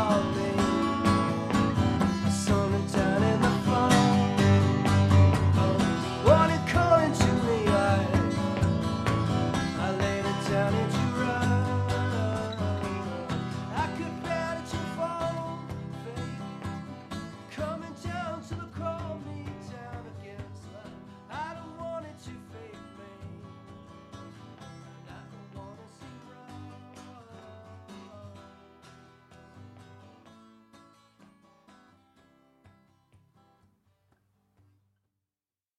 all.